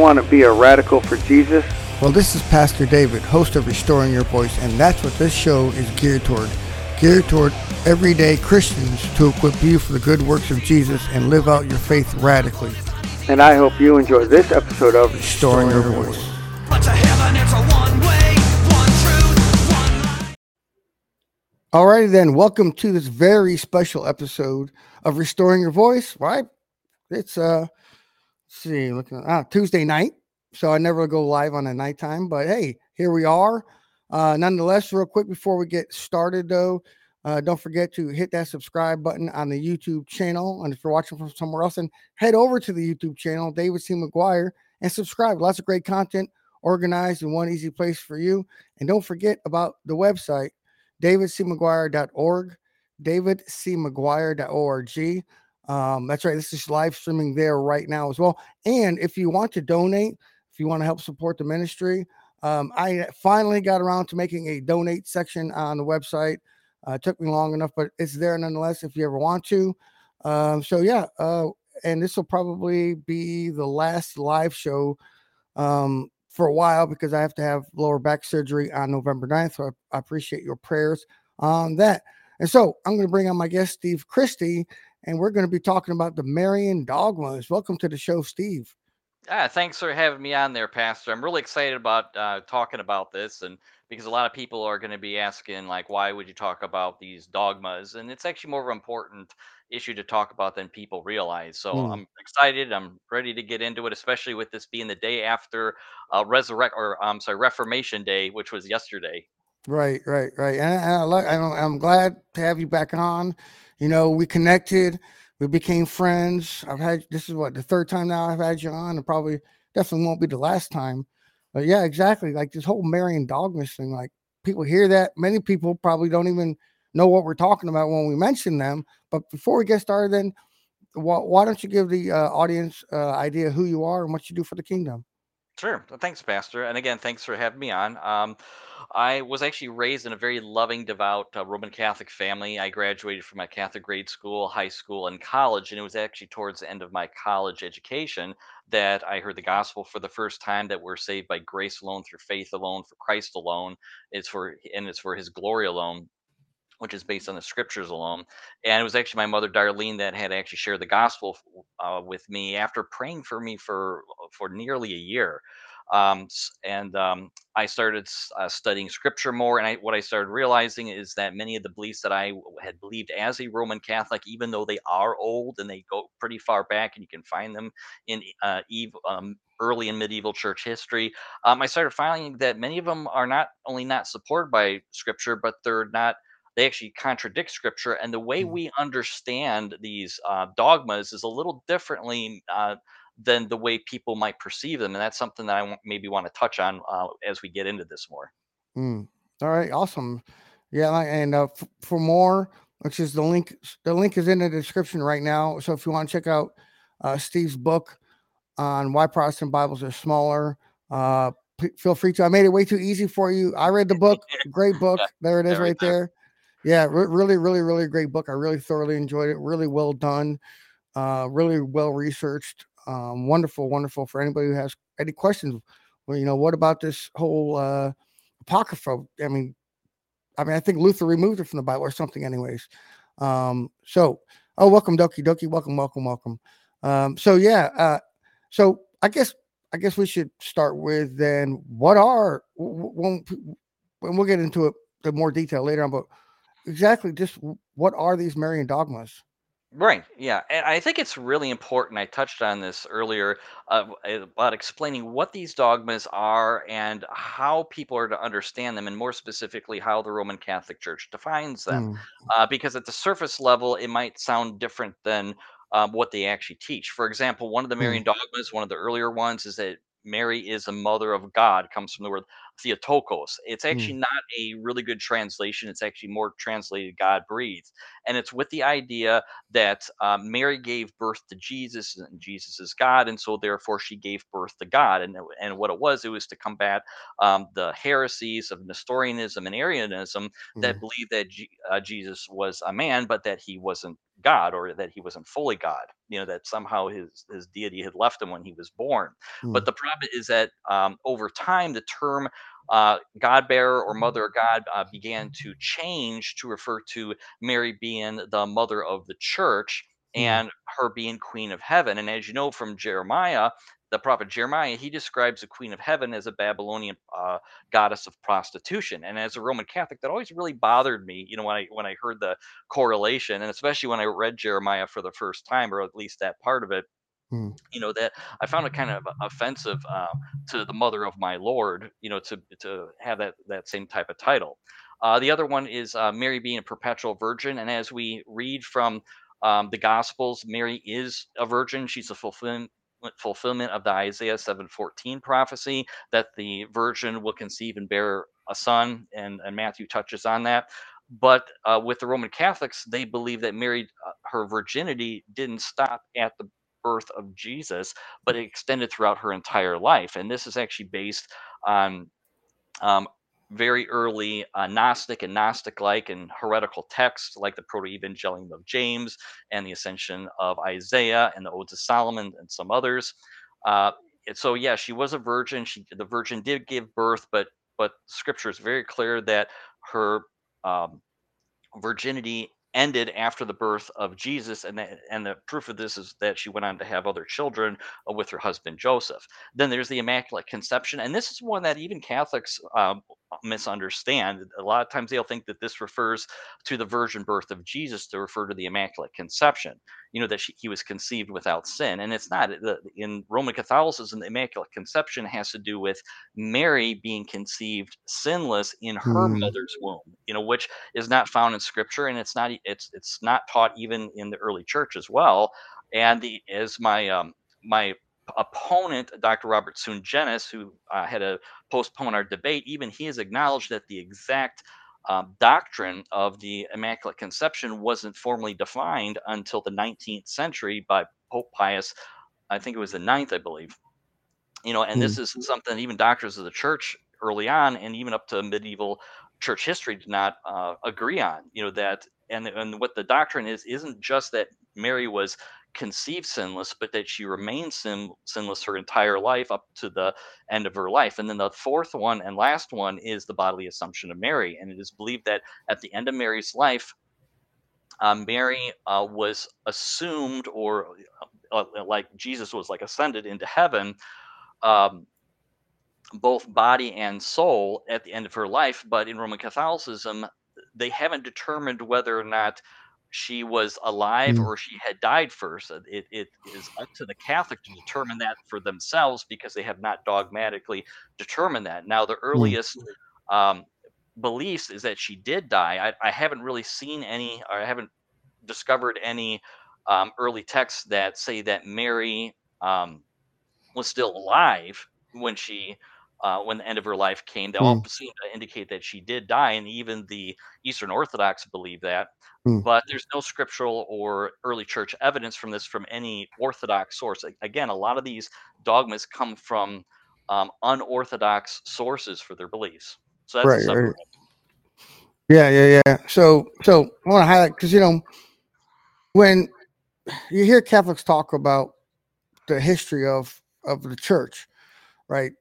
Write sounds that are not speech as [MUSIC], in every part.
Want to be a radical for Jesus? Well, this is Pastor David, host of Restoring Your Voice, and that's what this show is geared toward. Geared toward everyday Christians to equip you for the good works of Jesus and live out your faith radically. And I hope you enjoy this episode of Restoring, Your, Voice. Alrighty then, welcome to this very special episode of Restoring Your Voice. Right? It's uh see, looking ah, Tuesday night. So I never go live on a nighttime, but hey, here we are. Uh, nonetheless, real quick before we get started, though, uh, don't forget to hit that subscribe button on the YouTube channel. And if you're watching from somewhere else, then head over to the YouTube channel, David C. McGuire, and subscribe. Lots of great content organized in one easy place for you. And don't forget about the website, davidcmcguire.org, davidcmcguire.org. Um, that's right. This is live streaming there right now as well. And if you want to donate, if you want to help support the ministry, um, I finally got around to making a donate section on the website. Uh, it took me long enough, but it's there nonetheless if you ever want to. Um, so, yeah. Uh, and this will probably be the last live show um, for a while because I have to have lower back surgery on November 9th. So I, I appreciate your prayers on that. And so I'm going to bring on my guest, Steve Christie, and we're going to be talking about the Marian dogmas. Welcome to the show, Steve. Yeah, thanks for having me on there, Pastor. I'm really excited about uh, talking about this, and because a lot of people are going to be asking, like, why would you talk about these dogmas? And it's actually more of an important issue to talk about than people realize. So Mm, I'm excited. I'm ready to get into it, especially with this being the day after uh, Resurrect, or I'm sorry, Reformation Day, which was yesterday. right, right, right. And, I I'm, I'm glad to have you back on. You know, we connected, we became friends. I've had this is what the third time now I've had you on, and probably definitely won't be the last time. But yeah, exactly. Like this whole Marian dogmas thing, like people hear that. Many people probably don't even know what we're talking about when we mention them. But before we get started, then why, why don't you give the uh, audience uh, idea who you are and what you do for the kingdom? Sure. Thanks, Pastor. And again, thanks for having me on. Um, I was actually raised in a very loving, devout uh, Roman Catholic family. I graduated from my Catholic grade school, high school, and college. And it was actually towards the end of my college education that I heard the gospel for the first time that we're saved by grace alone, through faith alone, for Christ alone. It's for and it's for His glory alone which is based on the scriptures alone. And it was actually my mother Darlene that had actually shared the gospel uh, with me after praying for me for for nearly a year. Um, and um, I started uh, studying scripture more, and I, what I started realizing is that many of the beliefs that I had believed as a Roman Catholic, even though they are old and they go pretty far back, and you can find them in uh, ev- um, early and medieval church history, um, I started finding that many of them are not only not supported by scripture, but they're not they actually contradict scripture and the way Mm, we understand these uh, dogmas is a little differently uh, than the way people might perceive them and that's something that i maybe want to touch on uh, as we get into this more mm. All right, awesome. Yeah, and uh, f- for more, which is the link, the link is in the description right now. So if you want to check out uh, Steve's book on why Protestant Bibles are smaller, uh, p- feel free to. I made it way too easy for you. I read the [LAUGHS] book, great book. There it is, every right there. Yeah, re- really, really, really great book. I really thoroughly enjoyed it. Really well done. Uh, really well researched. Um, wonderful, wonderful for anybody who has any questions. Well, you know, what about this whole uh, apocrypha? I mean, I mean, I think Luther removed it from the Bible or something, anyways. Um, so, oh, welcome, Doki Doki, welcome, welcome, welcome. Um, so yeah, uh, so I guess I guess we should start with then what are when we'll get into it in more detail later on, but exactly just what are these Marian dogmas? Right. Yeah. And I think it's really important. I touched on this earlier uh, about explaining what these dogmas are and how people are to understand them, and more specifically, how the Roman Catholic Church defines them. Mm, Uh, because at the surface level, it might sound different than um, what they actually teach. For example, one of the mm, Marian dogmas, one of the earlier ones, is that Mary is a mother of God, comes from the word Theotokos. It's mm, actually not a really good translation. It's actually more translated God breathed. And it's with the idea that um, Mary gave birth to Jesus, and Jesus is God, and so therefore she gave birth to God. And and what it was, it was to combat um, the heresies of Nestorianism and Arianism that mm, believed that G- uh, Jesus was a man, but that he wasn't God or that he wasn't fully God. You know that somehow his his deity had left him when he was born. Mm. But the problem is that um, over time, the term uh, God bearer or mother of God uh, began to change to refer to Mary being the mother of the church. And her being queen of heaven. And as you know from Jeremiah, the prophet Jeremiah, he describes the queen of heaven as a Babylonian uh, goddess of prostitution. And as a Roman Catholic, that always really bothered me. You know, when I when I heard the correlation, and especially when I read Jeremiah for the first time, or at least that part of it. Mm. You know that I found it kind of offensive uh, to the mother of my Lord. You know, to to have that that same type of title. Uh, the other one is uh, Mary being a perpetual virgin, and as we read from um, the Gospels, Mary is a virgin. She's a fulfillment fulfillment of the Isaiah 7:14 prophecy that the virgin will conceive and bear a son, and, and Matthew touches on that. But uh, with the Roman Catholics, they believe that Mary, uh, her virginity didn't stop at the birth of Jesus, but it extended throughout her entire life. And this is actually based on um, very early uh, Gnostic and Gnostic like and heretical texts like the Proto Evangelium of James and the Ascension of Isaiah and the Odes of Solomon and some others. Uh, so, yeah, she was a virgin. She, the virgin did give birth, but but Scripture is very clear that her um, virginity ended after the birth of Jesus, and that, and the proof of this is that she went on to have other children uh, with her husband Joseph. Then there's the Immaculate Conception, and this is one that even Catholics um, misunderstand. A lot of times they'll think that this refers to the virgin birth of Jesus to refer to the Immaculate Conception. You know that she, he was conceived without sin, and it's not. In Roman Catholicism, the Immaculate Conception has to do with Mary being conceived sinless in her Mm. mother's womb. You know, which is not found in Scripture, and it's not. It's it's not taught even in the early church as well. And the as my um, my opponent, Dr. Robert Sungenis, who uh, had to postpone our debate, even he has acknowledged that the exact um, doctrine of the Immaculate Conception wasn't formally defined until the 19th century by Pope Pius, I think it was the ninth, I believe. You know, and this is something even doctors of the church early on, and even up to medieval church history, did not uh, agree on. You know that, and and what the doctrine is isn't just that Mary was conceived sinless, but that she remained sin, sinless her entire life up to the end of her life. And then the fourth one and last one is the bodily assumption of Mary. And it is believed that at the end of Mary's life, uh, Mary uh, was assumed, or uh, like Jesus was like ascended into heaven, um, both body and soul at the end of her life. But in Roman Catholicism, they haven't determined whether or not she was alive Mm. or she had died first. It, it is up to the Catholic to determine that for themselves because they have not dogmatically determined that. Now, the earliest um, beliefs is that she did die. I, I haven't really seen any, or I haven't discovered any um, early texts that say that Mary um, was still alive when she uh, when the end of her life came. They all seem to indicate that she did die, and even the Eastern Orthodox believe that. Hmm. But there's no scriptural or early church evidence from this from any Orthodox source. Again, a lot of these dogmas come from um, unorthodox sources for their beliefs. So that's Right, separate right. Yeah, yeah, yeah. So, so I want to highlight because you know when you hear Catholics talk about the history of of the church, right?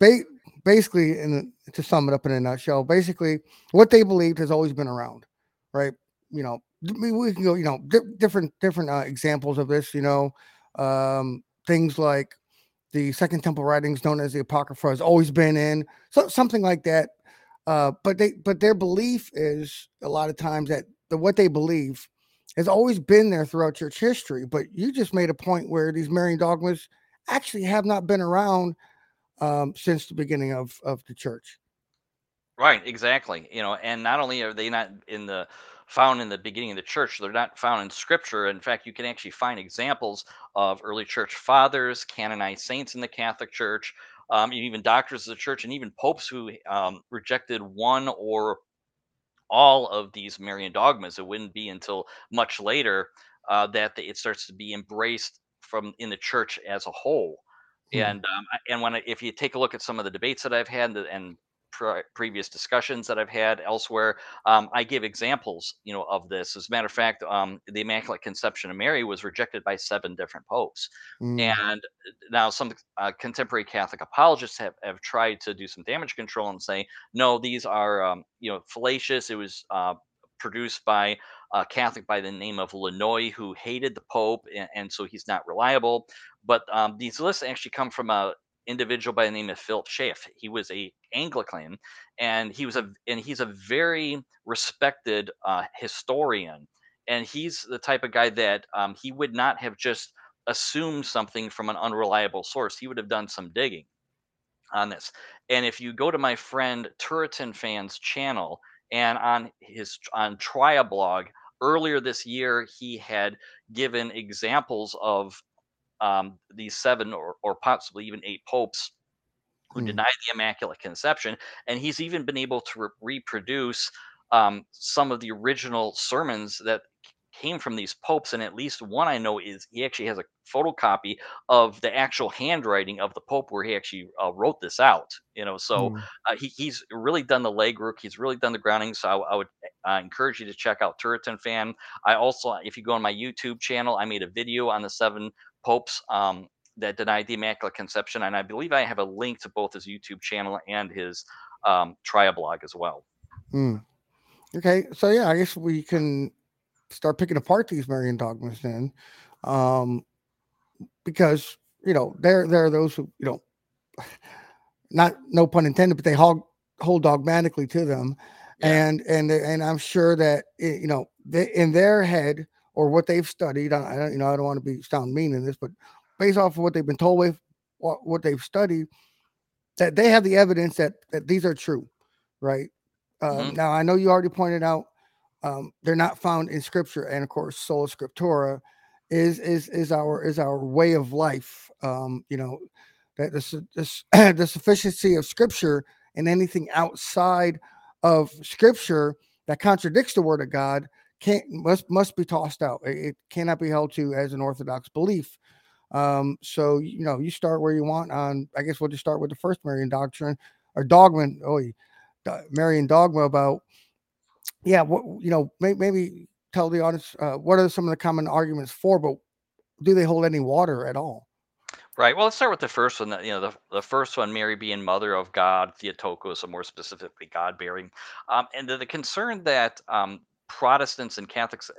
Ba- basically, in to sum it up in a nutshell, basically what they believed has always been around, right? You know, we, we can go, you know, di- different different uh, examples of this. You know, um, things like the Second Temple writings, known as the Apocrypha, has always been in so something like that. Uh, but they but their belief is a lot of times that the what they believe has always been there throughout church history. But you just made a point where these Marian dogmas actually have not been around um, since the beginning of of the church. Right, exactly. You know, and not only are they not in the found in the beginning of the church, they're not found in scripture. In fact, you can actually find examples of early church fathers, canonized saints in the Catholic Church, um, even doctors of the church, and even popes who um, rejected one or all of these Marian dogmas. It wouldn't be until much later uh, that it starts to be embraced from in the church as a whole. Hmm. And um, and when I, if you take a look at some of the debates that I've had and, pre- previous discussions that I've had elsewhere, um, I give examples, you know, of this. As a matter of fact, um, the Immaculate Conception of Mary was rejected by seven different popes, Mm, and uh, now some uh, contemporary Catholic apologists have, have tried to do some damage control and say, no, these are, um, you know, fallacious. It was uh, produced by a Catholic by the name of Launoy who hated the Pope, and, and so he's not reliable. But um, these lists actually come from a individual by the name of Philip Schaff. He was a Anglican, and he was a and he's a very respected uh, historian. And he's the type of guy that um, he would not have just assumed something from an unreliable source. He would have done some digging on this. And if you go to my friend Turretin Fan's channel and on his on Triablogue earlier this year, he had given examples of um, these seven or, or possibly even eight popes who mm, denied the Immaculate Conception, and he's even been able to re- reproduce um, some of the original sermons that came from these popes. And at least one I know is he actually has a photocopy of the actual handwriting of the pope where he actually uh, wrote this out. You know, so mm, uh, he, he's really done the legwork. He's really done the grounding. So I, I would uh, encourage you to check out Turretin Fan. I also, if you go on my YouTube channel, I made a video on the seven popes. Um, that denied the Immaculate Conception, and I believe I have a link to both his YouTube channel and his um, blog as well. mm. Okay, so yeah, I guess we can start picking apart these Marian dogmas then, um, because you know there there are those who you know, [SIGHS] not no pun intended, but they hold hold dogmatically to them, Yeah. and and and I'm sure that eh, you know they, in their head or what they've studied. I, don't you know I don't want to be sound mean in this, but based off of what they've been told with what, what they've studied, that they have the evidence that that these are true, right? Um, hmm now I know you already pointed out um, they're not found in scripture, and of course, sola scriptura is is is our is our way of life. Um, you know that the, su- [CLEARS THROAT] the, sufficiency of scripture and anything outside of scripture that contradicts the word of God can't must must be tossed out. It, it cannot be held to as an orthodox belief. Um, so you know, you start where you want on. I guess we'll just start with the first Marian doctrine or dogma. Oh, Marian dogma about yeah. What you know, may, maybe tell the audience uh, what are some of the common arguments for, but do they hold any water at all? Right. Well, let's start with the first one. You know, the the first one, Mary being mother of God, Theotokos, or more specifically, God bearing, um, and the, the concern that um, Protestants and Catholics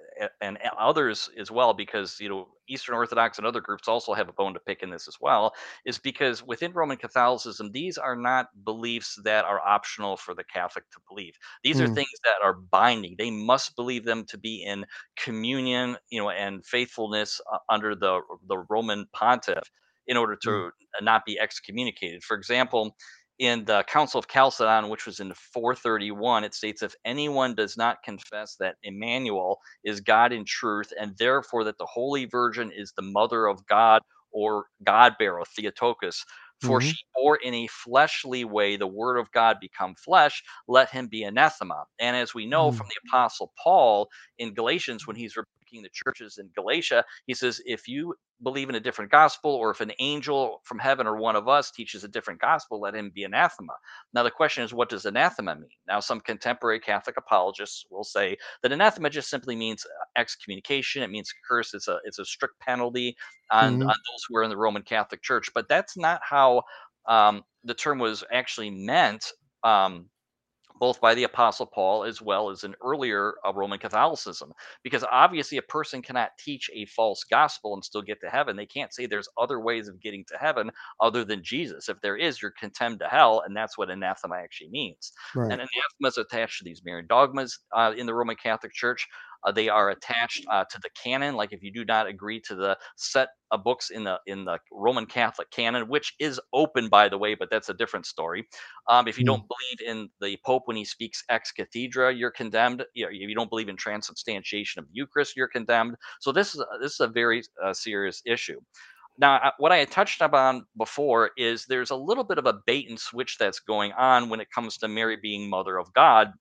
and others as well, because you know Eastern Orthodox and other groups also have a bone to pick in this as well, is because within Roman Catholicism, these are not beliefs that are optional for the Catholic to believe. These are Mm, things that are binding. They must believe them to be in communion, you know, and faithfulness uh, under the the Roman Pontiff in order mm, to not be excommunicated. For example, in the Council of Chalcedon, which was in 431, it states if anyone does not confess that Emmanuel is God in truth, and therefore that the Holy Virgin is the mother of God or God bearer, Theotokos, for mhm, she bore in a fleshly way the word of God become flesh, let him be anathema. And as we know from mm, the Apostle Paul in Galatians, when he's rebuking the churches in Galatia, he says, if you believe in a different gospel, or if an angel from heaven or one of us teaches a different gospel, let him be anathema. Now, the question is, what does anathema mean? Now, some contemporary Catholic apologists will say that anathema just simply means uh, excommunication. It means curse. It's a it's a strict penalty on, on mhm, those who are in the Roman Catholic Church. But that's not how um, the term was actually meant. Um, both by the Apostle Paul as well as in earlier uh, Roman Catholicism. Because obviously, a person cannot teach a false gospel and still get to heaven. They can't say there's other ways of getting to heaven other than Jesus. If there is, you're condemned to hell, and that's what anathema actually means. And right. anathema is attached to these Marian dogmas uh, in the Roman Catholic Church. Uh, they are attached uh, to the canon. Like if you do not agree to the set of books in the in the Roman Catholic canon, which is open by the way, but that's a different story um, if you Mm, don't believe in the Pope when he speaks ex cathedra, you're condemned. You know, if you don't believe in transubstantiation of the Eucharist, you're condemned. So this is a, this is a very uh, serious issue. Now, what I had touched upon before is there's a little bit of a bait and switch that's going on when it comes to Mary being Mother of God,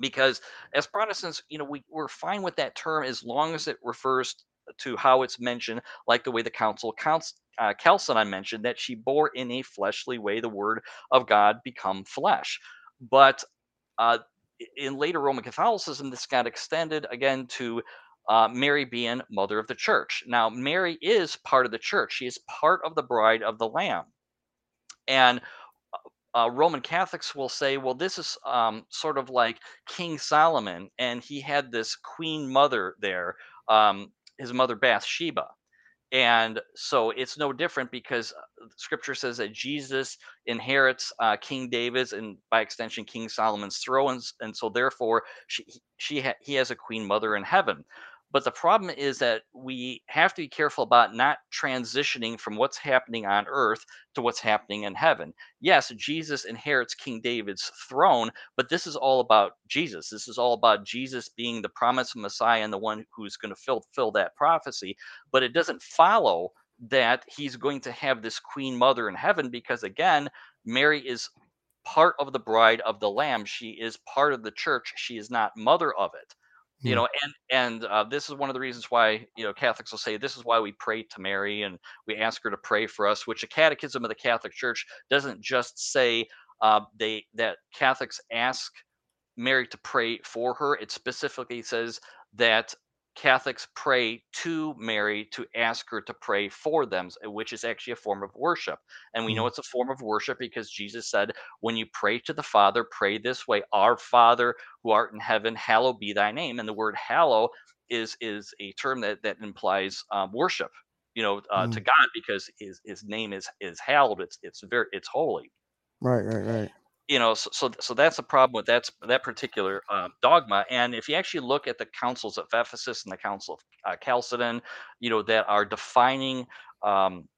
because as Protestants, you know, we, we're fine with that term as long as it refers to how it's mentioned, like the way the Council counts, uh, Chalcedon mentioned that she bore in a fleshly way the word of God become flesh. But uh, in later Roman Catholicism, this got extended again to uh, Mary being mother of the church. Now, Mary is part of the church, she is part of the bride of the Lamb. And uh, Roman Catholics will say, well, this is um, sort of like King Solomon, and he had this queen mother there, um, his mother Bathsheba. And so it's no different because uh, scripture says that Jesus inherits uh, King David's and by extension King Solomon's throne. And so therefore she, she ha- he has a queen mother in heaven. But the problem is that we have to be careful about not transitioning from what's happening on earth to what's happening in heaven. Yes, Jesus inherits King David's throne, but this is all about Jesus. This is all about Jesus being the promised Messiah and the one who's going to fulfill that prophecy. But it doesn't follow that he's going to have this queen mother in heaven because, again, Mary is part of the bride of the lamb she is part of the church she is not mother of it you know and and uh, this is one of the reasons why you know catholics will say this is why we pray to mary and we ask her to pray for us which the catechism of the catholic church doesn't just say uh, they that catholics ask mary to pray for her. It specifically says that catholics pray to mary to ask her to pray for them which is actually a form of worship and we know Hmm. it's a form of worship because jesus said when you pray to the father pray this way our father who art in heaven, hallowed be thy name. And the word hallow is is a term that that implies um, worship, you know, uh, Hmm. to God because his his name is is hallowed. It's it's very it's holy. Right, right, right. You know, so so, so that's the problem with that that particular um, dogma. And if you actually look at the councils of Ephesus and the Council of uh, Chalcedon, you know, that are defining um,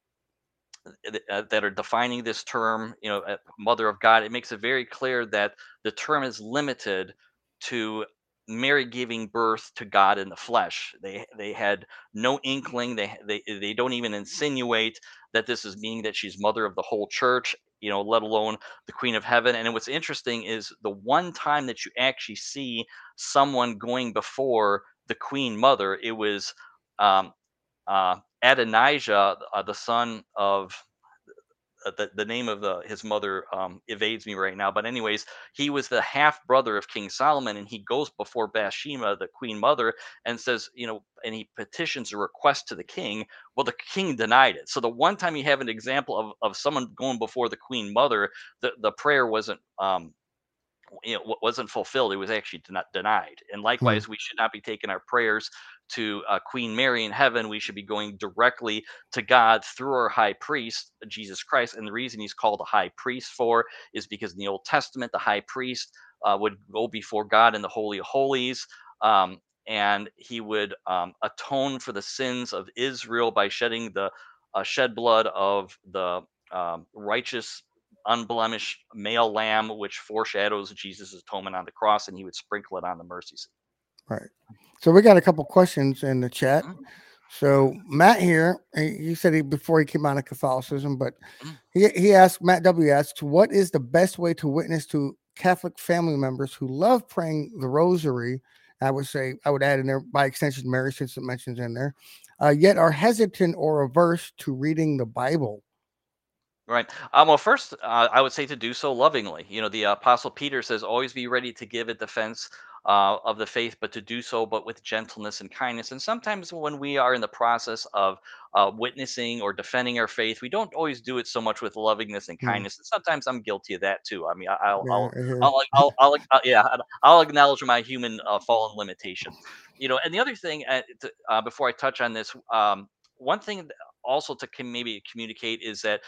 th- uh, that are defining this term, you know, uh, mother of God, it makes it very clear that the term is limited to Mary giving birth to God in the flesh. They they had no inkling. They they they don't even insinuate that this is meaning that she's mother of the whole church. You know, let alone the Queen of Heaven. And what's interesting is the one time that you actually see someone going before the Queen Mother, it was um, uh, Adonijah, uh, the son of the, the name of the his mother um, evades me right now. But anyways, he was the half brother of King Solomon, and he goes before Bathsheba, the queen mother, and says, you know, and he petitions a request to the king. Well, the king denied it. So the one time you have an example of, of someone going before the queen mother, the, the prayer wasn't um, you know, what wasn't fulfilled. It was actually not denied. And Hmm. likewise, we should not be taking our prayers to uh, Queen Mary in heaven. We should be going directly to God through our high priest, Jesus Christ. And the reason he's called a high priest for is because in the Old Testament, the high priest uh, would go before God in the Holy of Holies. Um, and he would um, atone for the sins of Israel by shedding the uh, shed blood of the um, righteous unblemished male lamb, which foreshadows Jesus' atonement on the cross, and he would sprinkle it on the mercy seat. Right. So we got a couple questions in the chat. Mhm. So Matt here, he said he before he came out of Catholicism, but Mhm. he he asked Matt W asks, what is the best way to witness to Catholic family members who love praying the Rosary? I would say I would add in there by extension Mary, since it mentions in there, uh, yet are hesitant or averse to reading the Bible. Right. Um, well, first, uh, I would say to do so lovingly. You know, the Apostle Peter says, always be ready to give a defense uh, of the faith, but to do so, but with gentleness and kindness. And sometimes when we are in the process of uh, witnessing or defending our faith, we don't always do it so much with lovingness and Hmm. kindness. And sometimes I'm guilty of that too. I mean, I- I'll, Yeah, I'll, here. I'll, I'll, I'll, uh, yeah, I'll acknowledge my human uh, fallen limitation. You know, and the other thing, uh, to, uh, before I touch on this, um, one thing also to maybe communicate is that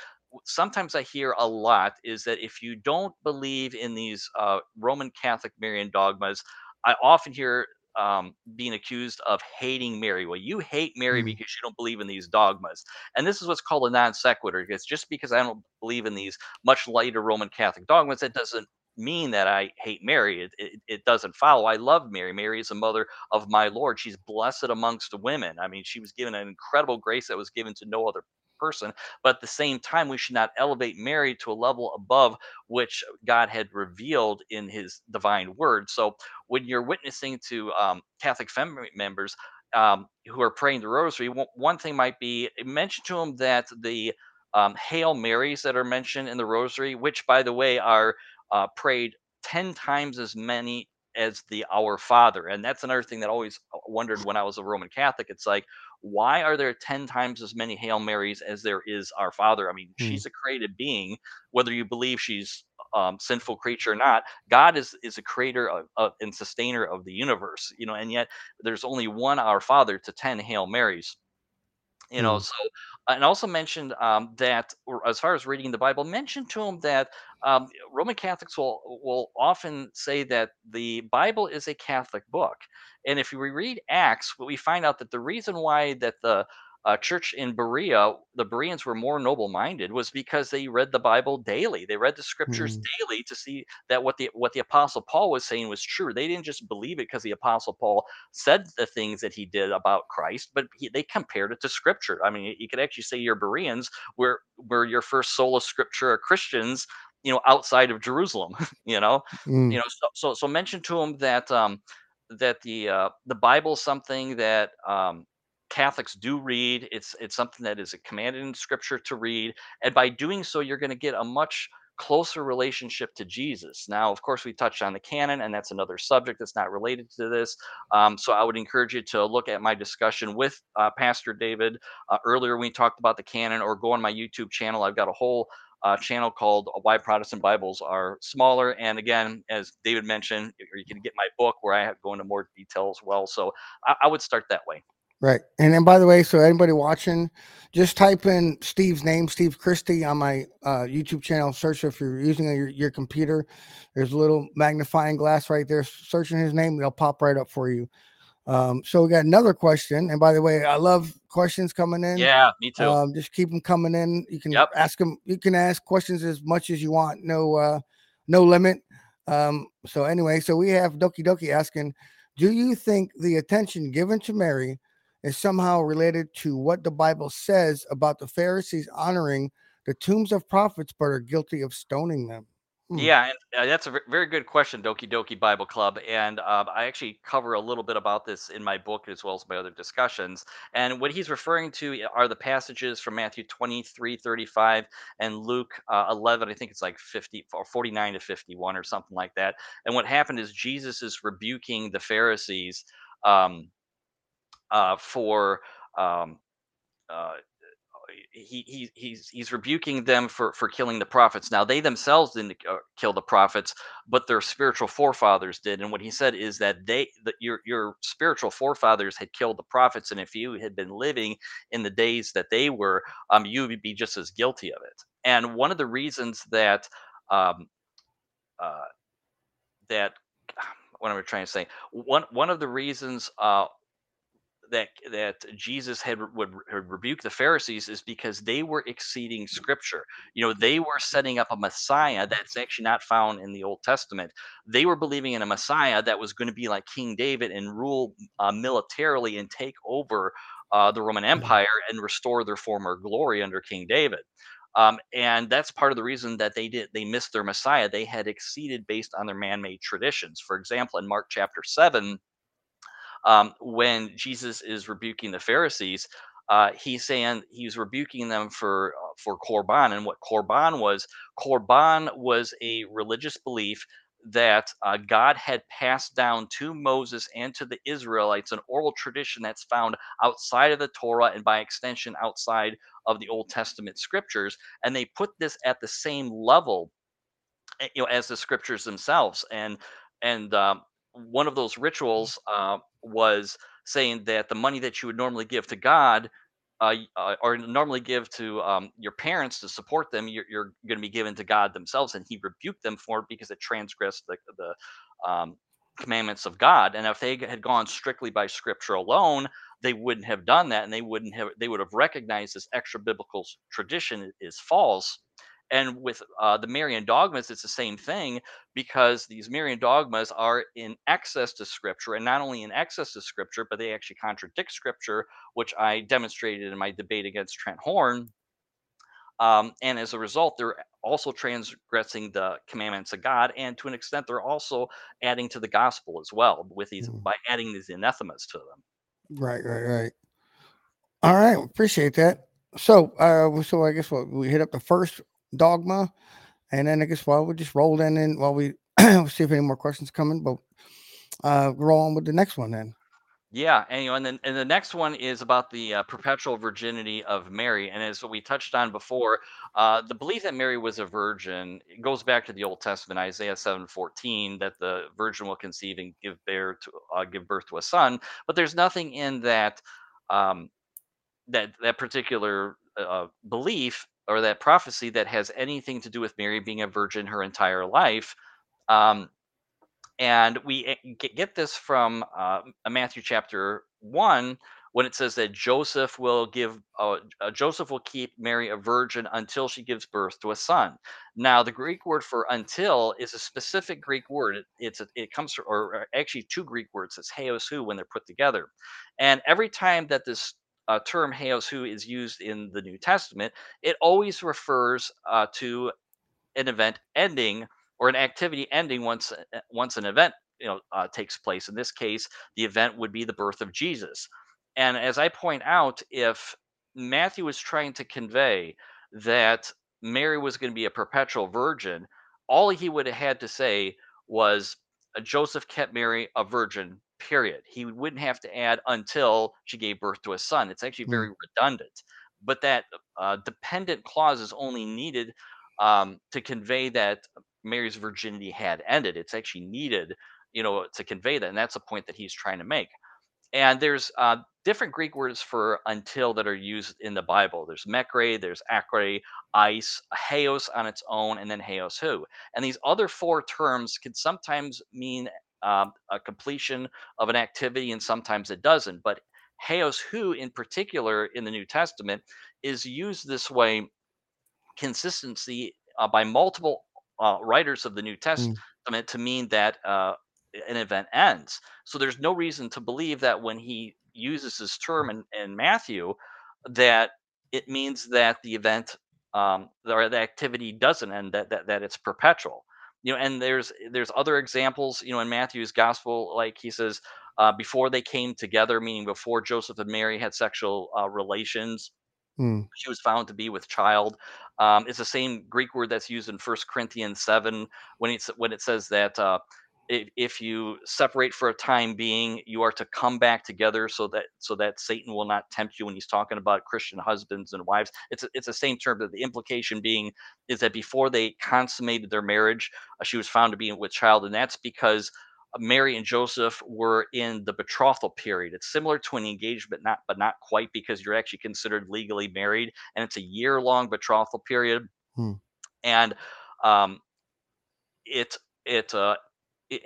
sometimes I hear a lot is that if you don't believe in these uh, Roman Catholic Marian dogmas, I often hear um, being accused of hating Mary. Well, you hate Mary Hmm. because you don't believe in these dogmas. And this is what's called a non sequitur. Because just because I don't believe in these much lighter Roman Catholic dogmas, that doesn't mean that I hate Mary. It, it, it doesn't follow. I love Mary. Mary is the mother of my Lord. She's blessed amongst women. I mean, she was given an incredible grace that was given to no other person. But at the same time, we should not elevate Mary to a level above which God had revealed in his divine word. So when you're witnessing to um, Catholic family members, um, who are praying the rosary, one, thing might be mention to them that the um, Hail Marys that are mentioned in the rosary, which by the way are uh, prayed 10 times as many as the Our Father. And that's another thing that I always uh, wondered when I was a Roman Catholic. It's like, why are there 10 times as many Hail Marys as there is Our Father? I mean, Mm. she's a created being, whether you believe she's um, sinful creature or not. God is is a creator of, of, and sustainer of the universe, you know, and yet there's only one Our Father to 10 Hail Marys you know Mm. so and also mentioned um, that or as far as reading the bible mentioned to him that um, roman catholics will will often say that the bible is a catholic book and if we read acts we find out that the reason why that the uh, church in berea the bereans were more noble-minded was because they read the bible daily they read the scriptures Mm. daily to see that what the what the apostle paul was saying was true they didn't just believe it because the apostle paul said the things that he did about Christ, but he, they compared it to Scripture. I mean, you could actually say your Bereans were were your first sola scriptura Christians, you know, outside of Jerusalem. [LAUGHS] you know, you Mm. know, so so, so mention to them that um, that the uh, the Bible is something that um, Catholics do read. It's it's something that is commanded in Scripture to read, and by doing so, you're going to get a much closer relationship to Jesus. Now, of course, we touched on the canon, and that's another subject that's not related to this. Um, so I would encourage you to look at my discussion with uh, Pastor David uh, earlier when we talked about the canon, or go on my YouTube channel. I've got a whole uh, channel called Why Protestant Bibles Are Smaller. And again, as David mentioned, you can get my book where I go into more detail as well. So I, I would start that way. Right. And then, by the way, so anybody watching, just type in Steve's name, Steve Christie, on my uh, YouTube channel. Search if you're using your, your computer. There's a little magnifying glass right there. Searching his name, it'll pop right up for you. Um, so we got another question. And by the way, I love questions coming in. Yeah, me too. Um, just keep them coming in. You can Yep. ask them. You can ask questions as much as you want. No, uh, no limit. Um, so anyway, so we have Doki Doki asking, do you think the attention given to Mary is somehow related to what the Bible says about the Pharisees honoring the tombs of prophets but are guilty of stoning them? Hmm. Yeah, and uh, that's a ve- very good question, Doki Doki Bible Club. And um, I actually cover a little bit about this in my book as well as my other discussions. And what he's referring to are the passages from Matthew 23, 35, and Luke uh, 11, I think it's like 50 or 49 to 51 or something like that. And what happened is Jesus is rebuking the Pharisees um, uh, for. Um, uh, he, he he's he's rebuking them for for killing the prophets. Now they themselves didn't uh, kill the prophets, but their spiritual forefathers did. And what he said is that they that your your spiritual forefathers had killed the prophets, and if you had been living in the days that they were, um, you would be just as guilty of it. And one of the reasons that um, uh, that [SIGHS] what am I trying to say? One one of the reasons uh, that that Jesus had would rebuke the Pharisees is because they were exceeding Scripture. You know, they were setting up a Messiah that's actually not found in the Old Testament. They were believing in a Messiah that was going to be like King David and rule uh, militarily and take over uh, the Roman Empire and restore their former glory under King David. Um, and that's part of the reason that they did they missed their Messiah. They had exceeded based on their man-made traditions. For example, in Mark chapter seven um, when Jesus is rebuking the Pharisees, uh, he's saying he's rebuking them for uh, for korban, and what korban was. Korban was a religious belief that uh, God had passed down to Moses and to the Israelites, an oral tradition that's found outside of the Torah and by extension outside of the Old Testament scriptures, and they put this at the same level eh, you know as the scriptures themselves and and um, one of those rituals uh, was saying that the money that you would normally give to god uh, uh, or normally give to um, your parents to support them you're, you're going to be given to god themselves and he rebuked them for it because it transgressed the, the um, commandments of god and if they had gone strictly by scripture alone they wouldn't have done that and they wouldn't have they would have recognized this extra biblical tradition is false and with uh, the Marian dogmas, it's the same thing because these Marian dogmas are in excess to Scripture, and not only in excess to Scripture, but they actually contradict Scripture, which I demonstrated in my debate against Trent Horn. Um, and as a result, they're also transgressing the commandments of God, and to an extent, they're also adding to the gospel as well with these Mm. by adding these anathemas to them. Right, right, right. All right, appreciate that. So, uh, so I guess what we hit up the first dogma, and then I guess well we just rolled in and while we [CLEARS THROAT] we'll see if any more questions coming, but uh, roll on with the next one then. Yeah, and you know, and then and the next one is about the uh, perpetual virginity of Mary, and as we touched on before, uh, the belief that Mary was a virgin goes back to the Old Testament, Isaiah seven fourteen, that the virgin will conceive and give bear to uh, give birth to a son. But there's nothing in that um, that that particular uh, belief or that prophecy that has anything to do with Mary being a virgin her entire life. Um, and we eh, get this from uh, Matthew chapter 1 when it says that Joseph will give uh, uh, Joseph will keep Mary a virgin until she gives birth to a son. Now the Greek word for until is a specific Greek word. It, it's a, it comes from, or actually two Greek words. It's heos who when they're put together, and every time that this uh, term heos who is used in the New Testament, it always refers uh, to an event ending or an activity ending once uh, once an event you know uh, takes place. In this case, the event would be the birth of Jesus. And as I point out, if Matthew was trying to convey that Mary was going to be a perpetual virgin, all he would have had to say was uh, Joseph kept Mary a virgin. Period. He wouldn't have to add until she gave birth to a son. It's actually very mm. redundant. But that uh, dependent clause is only needed um, to convey that Mary's virginity had ended. It's actually needed, you know, to convey that, and that's a point that he's trying to make. And there's uh, different Greek words for until that are used in the Bible. There's mekre, there's akre, ice, heos on its own, and then heos who. And these other four terms can sometimes mean um, a completion of an activity, and sometimes it doesn't. But heos who, in particular, in the New Testament, is used this way consistency uh, by multiple uh, writers of the New mm. Testament mm. to mean that uh, an event ends. So there's no reason to believe that when he uses this term in, in Matthew, that it means that the event um, or the activity doesn't end, that, that that it's perpetual. You know, and there's there's other examples. You know, in Matthew's gospel, like he says, uh, before they came together, meaning before Joseph and Mary had sexual uh, relations, Mm. She was found to be with child. Um, it's the same Greek word that's used in First Corinthians seven when it's when it says that uh, if, if you separate for a time being, you are to come back together so that so that Satan will not tempt you when he's talking about Christian husbands and wives. It's it's the same term. That the implication being is that before they consummated their marriage, uh, she was found to be with child, and that's because Mary and Joseph were in the betrothal period. It's similar to an engagement, not but not quite because you're actually considered legally married, and it's a year long betrothal period. Hmm. And um, it it uh,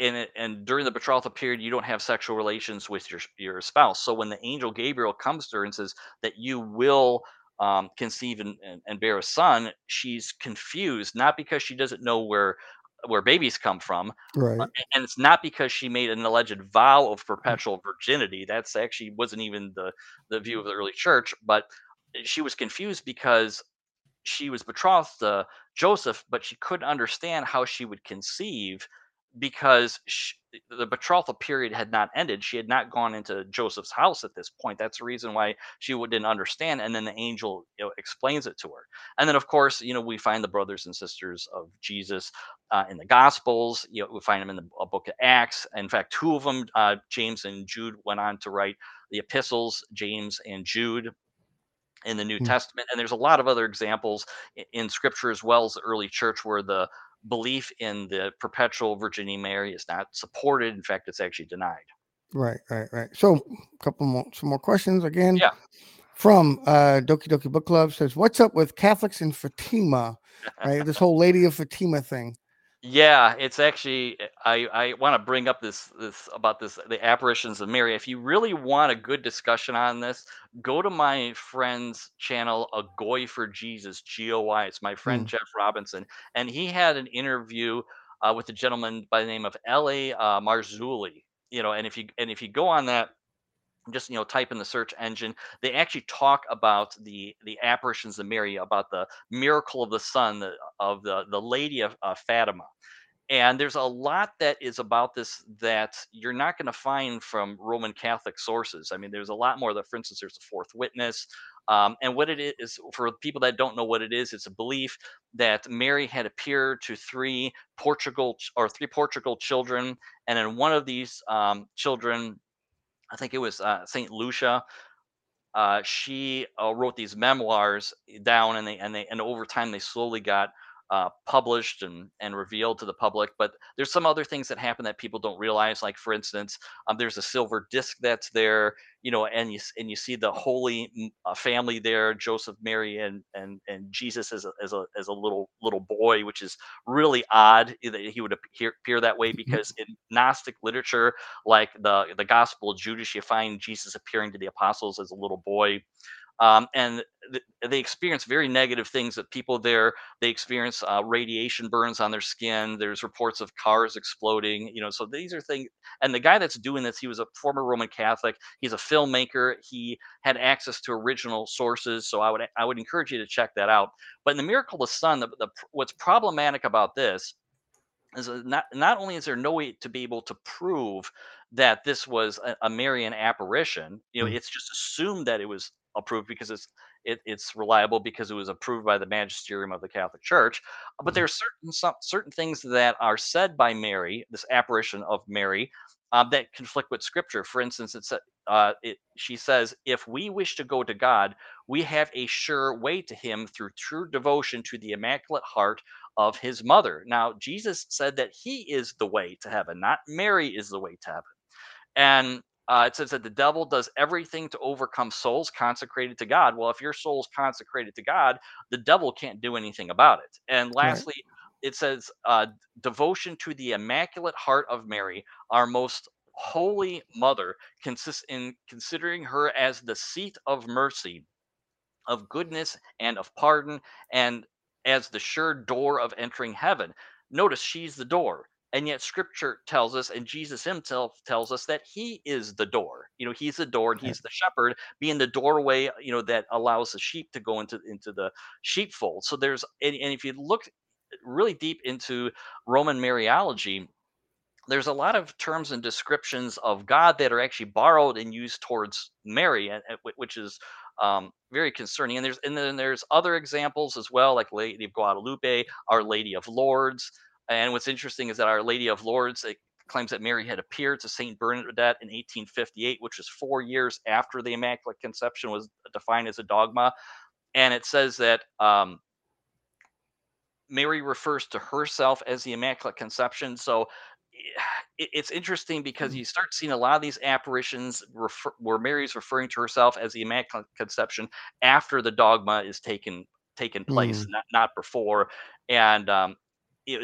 and and during the betrothal period, you don't have sexual relations with your your spouse. So when the angel Gabriel comes to her and says that you will um, conceive and, and, and, bear a son, she's confused, not because she doesn't know where where babies come from. Uh, right. and it's not because she made an alleged vow of mm. perpetual virginity. That's actually wasn't even the the view mm. of the early church, but she was confused because she was betrothed to Joseph, but she couldn't understand how she would conceive because she, the betrothal period had not ended. She had not gone into Joseph's house at this point. That's the reason why she didn't understand. And then the angel you know, explains it to her. And then, of course, you know, we find the brothers and sisters of Jesus uh, in the Gospels. You know, we find them in the book of Acts. In fact, two of them, uh, James and Jude, went on to write the epistles, James and Jude in the New mm-hmm. Testament. And there's a lot of other examples in, in Scripture as well as the early church where the belief in the perpetual Virginity Mary is not supported. In fact, it's actually denied. Right, right, right. So, a couple more, some more questions again. Yeah. From uh, Doki Doki Book Club says, "What's up with Catholics in Fatima? Right, this whole Lady of Fatima thing." Yeah, it's actually I I want to bring up this this about this the apparitions of Mary. If you really want a good discussion on this, go to my friend's channel, A Goy for Jesus, G O Y. It's my friend mm. Jeff Robinson, and he had an interview uh, with a gentleman by the name of L A uh, Marzulli. You know, and if you and if you go on that just you know type in the search engine they actually talk about the the apparitions of mary about the miracle of the sun the, of the the lady of uh, fatima and there's a lot that is about this that you're not going to find from Roman Catholic sources. I mean, there's a lot more that, for instance, there's a fourth witness. Um, and what it is, for people that don't know what it is, it's a belief that Mary had appeared to three Portugal or three Portugal children, and then one of these um, children, I think it was uh, Saint Lucia, uh, she uh, wrote these memoirs down, and they and they and over time they slowly got uh, published and and revealed to the public. But there's some other things that happen that people don't realize. Like for instance, um, there's a silver disc that's there, you know, and you and you see the Holy uh, Family there, Joseph, Mary, and and and Jesus as a as a as a little little boy, which is really odd that he would appear, appear that way Mm-hmm. because in Gnostic literature, like the the Gospel of Judas, you find Jesus appearing to the apostles as a little boy um, and th- they experience very negative things that people there they experience uh, radiation burns on their skin there's reports of cars exploding you know so these are things and the guy that's doing this he was a former roman catholic he's a filmmaker he had access to original sources so i would i would encourage you to check that out but in the miracle of the sun the, the what's problematic about this is not not only is there no way to be able to prove that this was a, a Marian apparition, you know, Mm. it's just assumed that it was approved because it's it, it's reliable because it was approved by the magisterium of the Catholic Church. But there Mm. are certain some, certain things that are said by Mary, this apparition of Mary, um, that conflict with Scripture. For instance, it's uh, it, she says, "If we wish to go to God, we have a sure way to Him through true devotion to the Immaculate Heart of his mother. Now, Jesus said that he is the way to heaven, not Mary is the way to heaven. And uh, it says that the devil does everything to overcome souls consecrated to God. Well, if your soul's consecrated to God, the devil can't do anything about it. And Right. lastly, it says uh, devotion to the Immaculate Heart of Mary, our most holy mother, consists in considering her as the seat of mercy of goodness and of pardon and as the sure door of entering heaven. Notice she's the door. And yet scripture tells us, and Jesus himself tells us that he is the door. You know, he's the door and he's the shepherd, being the doorway, you know, that allows the sheep to go into, into the sheepfold. So there's and, and if you look really deep into Roman Mariology, there's a lot of terms and descriptions of God that are actually borrowed and used towards Mary, and, and which is um, very concerning. And there's and then there's other examples as well, like Lady of Guadalupe, Our Lady of Lourdes. And what's interesting is that Our Lady of Lourdes it claims that Mary had appeared to Saint Bernadette in 1858, which is four years after the Immaculate Conception was defined as a dogma. And it says that um, Mary refers to herself as the Immaculate Conception. So it, it's interesting because Mm. you start seeing a lot of these apparitions refer, where Mary's referring to herself as the Immaculate Conception after the dogma is taken taken place, Mm. not not before. And um,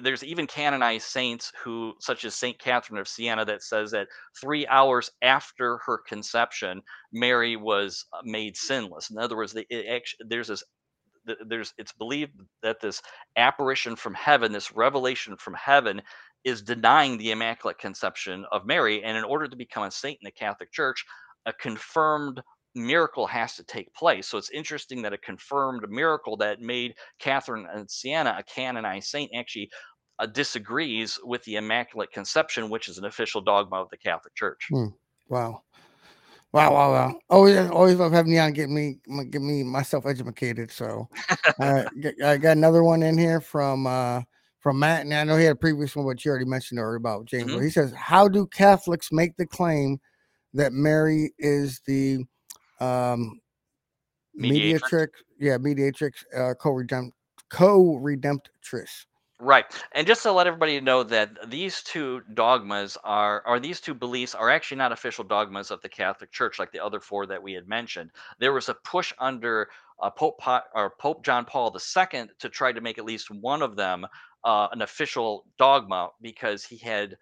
there's even canonized saints who, such as Saint Catherine of Siena, that says that three hours after her conception, Mary was uh, made sinless. In other words, the, actually, there's this there's it's believed that this apparition from heaven this revelation from heaven is denying the immaculate conception of mary and in order to become a saint in the catholic church a confirmed miracle has to take place so it's interesting that a confirmed miracle that made catherine and siena a canonized saint actually uh, disagrees with the immaculate conception which is an official dogma of the catholic church Wow. Wow, wow, wow. Always, always love having you on. Get me, get me myself educated. So, uh, [LAUGHS] I got another one in here from uh from Matt, and I know he had a previous one, but you already mentioned earlier about James. Mhm. He says, "How do Catholics make the claim that Mary is the um Mediatrix? mediatrix? Yeah, mediatrix, uh, co-redempt, co-redemptress." Right. And just to let everybody know that these two dogmas are or these two beliefs are actually not official dogmas of the Catholic Church like the other four that we had mentioned. There was a push under uh, Pope or Pope John Paul II to try to make at least one of them uh, an official dogma because he had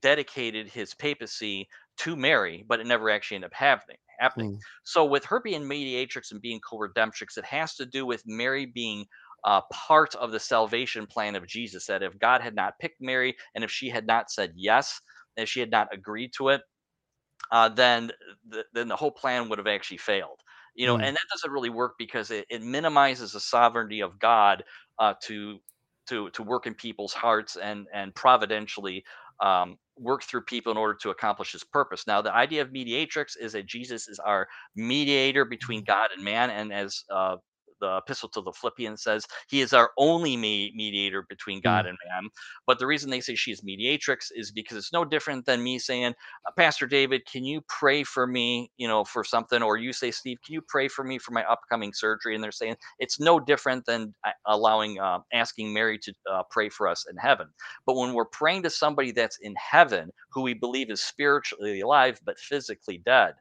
dedicated his papacy to Mary, but it never actually ended up happening. Happening. Mm. So with her being mediatrix and being co-redemptrix, it has to do with Mary being uh, part of the salvation plan of Jesus. That if God had not picked Mary and if she had not said yes, if she had not agreed to it, uh, then the, then the whole plan would have actually failed. You know, Mm. and that doesn't really work because it, it minimizes the sovereignty of God uh, to to to work in people's hearts and and providentially um, work through people in order to accomplish his purpose. Now, the idea of mediatrix is that Jesus is our mediator between Mhm. God and man, and as uh, the epistle to the Philippians says, he is our only me- mediator between God Mm. and man. But the reason they say she is mediatrix is because it's no different than me saying, uh, Pastor David, can you pray for me, you know, for something? Or you say, Steve, can you pray for me for my upcoming surgery? And they're saying it's no different than uh, allowing, uh, asking Mary to uh, pray for us in heaven. But when we're praying to somebody that's in heaven, who we believe is spiritually alive but physically dead,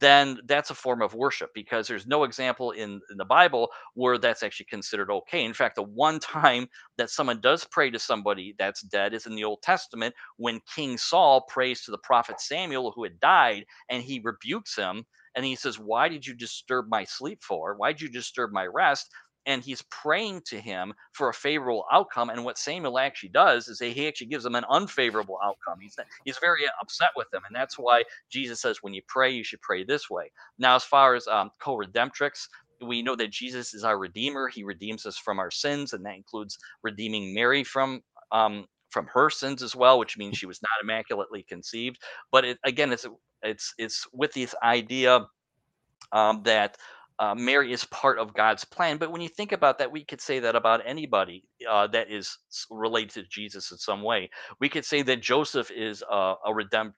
then that's a form of worship because there's no example in, in the Bible where that's actually considered okay. In fact, the one time that someone does pray to somebody that's dead is in the Old Testament when King Saul prays to the prophet Samuel who had died and he rebukes him and he says, Why did you disturb my sleep for? Why did you disturb my rest? And he's praying to him for a favorable outcome. And what Samuel actually does is he actually gives him an unfavorable outcome. He's he's very upset with him, and that's why Jesus says when you pray, you should pray this way. Now, as far as um, co-redemptrix, we know that Jesus is our redeemer. He redeems us from our sins, and that includes redeeming Mary from um, from her sins as well, which means she was not immaculately conceived. But it, again, it's it's it's with this idea um, that uh, Mary is part of God's plan. But when you think about that, we could say that about anybody uh, that is related to Jesus in some way. We could say that Joseph is uh, a redempt,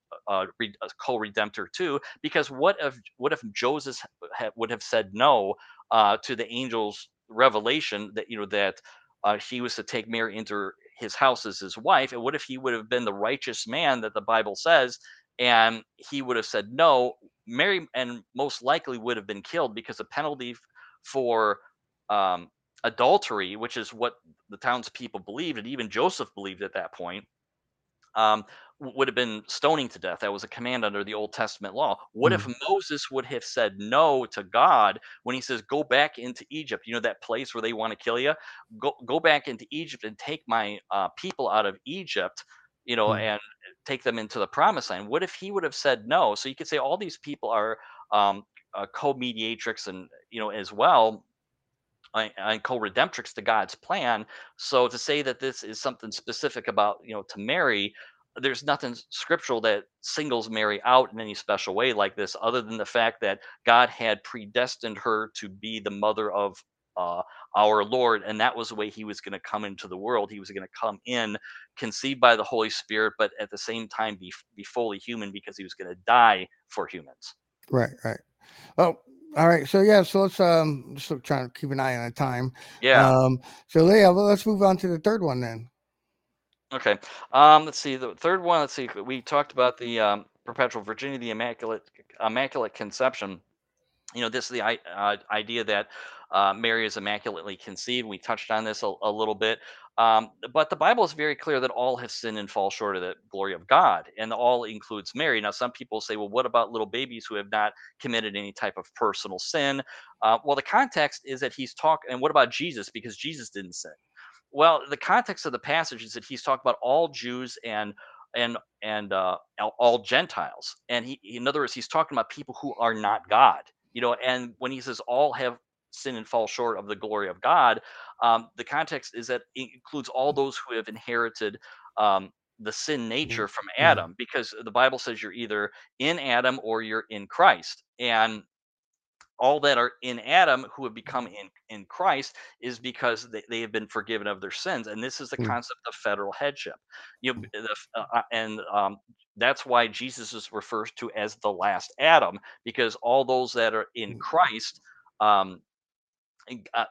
re- a co-redemptor too, because what if what if Joseph ha- would have said no uh, to the angel's revelation that you know that uh, he was to take Mary into his house as his wife, and what if he would have been the righteous man that the Bible says? And he would have said no Mary and most likely would have been killed because the penalty for um, adultery, which is what the townspeople believed, and even Joseph believed at that point, um, would have been stoning to death. That was a command under the Old Testament law. What if Mm. Moses would have said no to God when he says, "Go back into Egypt"? You know that place where they want to kill you. Go go back into Egypt and take my uh, people out of Egypt. You know, Mm. and take them into the promised land. What if he would have said no? So you could say all these people are um, uh, co-mediatrix and you know as well uh, and co-redemptrix to God's plan. So to say that this is something specific about you know to Mary, there's nothing scriptural that singles Mary out in any special way like this, other than the fact that God had predestined her to be the mother of uh, our Lord, and that was the way He was going to come into the world. He was going to come in, conceived by the Holy Spirit, but at the same time be be fully human because He was going to die for humans. Right, right. Oh, all right. So yeah, so let's um just trying to keep an eye on the time. Yeah. Um, so yeah, well, let's move on to the third one then. Okay. Um, let's see. The third one. Let's see. We talked about the um, perpetual virginity, the immaculate immaculate conception. You know, this is the uh, idea that uh, Mary is immaculately conceived. We touched on this a, a little bit. Um, but the Bible is very clear that all have sinned and fall short of the glory of God, and all includes Mary. Now, some people say, well, what about little babies who have not committed any type of personal sin? Uh, well, the context is that he's talking, and what about Jesus? Because Jesus didn't sin. Well, the context of the passage is that he's talking about all Jews and and and uh, all Gentiles, and he, in other words, he's talking about people who are not God. You know, and when he says all have sinned and fall short of the glory of God, um, the context is that it includes all those who have inherited um, the sin nature from. Adam, because the Bible says you're either in Adam or you're in Christ, and all that are in Adam who have become in in Christ is because they, they have been forgiven of their sins, and this is the Mm. concept of federal headship. You know, the, uh, uh, and um, that's why Jesus is referred to as the last Adam because all those that are in Mm. Christ. Um, uh,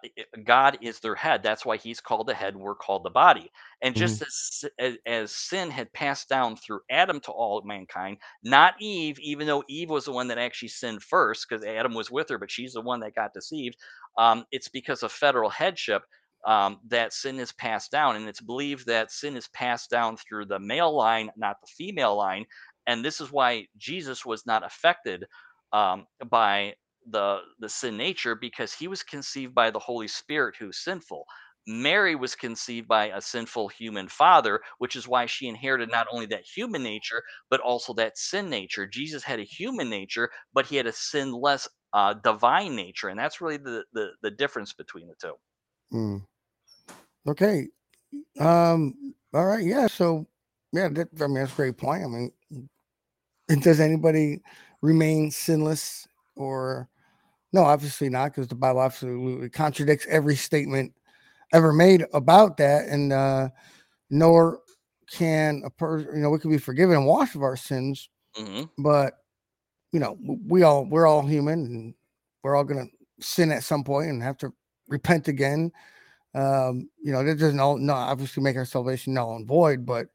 God is their head. That's why He's called the head. We're called the body. And just as, si- as as sin had passed down through Adam to all mankind, not Eve, even though Eve was the one that actually sinned first, because Adam was with her, but she's the one that got deceived. Um, it's because of federal headship um, that sin is passed down, and it's believed that sin is passed down through the male line, not the female line. And this is why Jesus was not affected um, by the the sin nature because he was conceived by the Holy Spirit who's sinful. Mary was conceived by a sinful human father, which is why she inherited not only that human nature, but also that sin nature. Jesus had a human nature, but he had a sinless uh, divine nature. And that's really the, the, the difference between the two. Mm. Okay. Um. All right. Yeah. So, yeah. That, I mean, that's a great point. I mean, does anybody remain sinless or no? Obviously not, because the Bible absolutely contradicts every statement ever made about that, and uh, nor can a person. You know, we can be forgiven and washed of our sins, hmm but you know, we all we're all human, and we're all gonna sin at some point and have to repent again um, you know, that doesn't all not obviously make our salvation null and void, but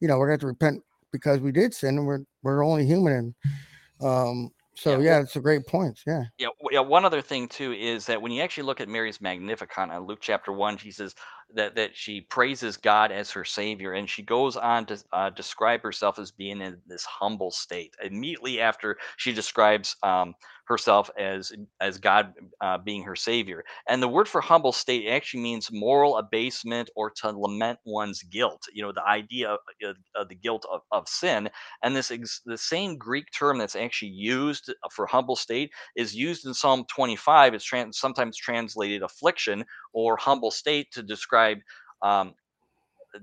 you know, we're to have to repent because we did sin and we're we're only human. And um, so Yeah. yeah, it's a great point. Yeah. Yeah, w- yeah. One other thing too is that when you actually look at Mary's Magnificat in Luke chapter one, she says that that she praises God as her Savior, and she goes on to uh, describe herself as being in this humble state. Immediately after she describes um, herself as as God uh, being her Savior, and the word for humble state actually means moral abasement or to lament one's guilt. You know, the idea of, of of the guilt of, of sin, and this ex- the same Greek term that's actually used for humble state is used in Psalm 25. It's trans- sometimes translated affliction or humble state to describe um,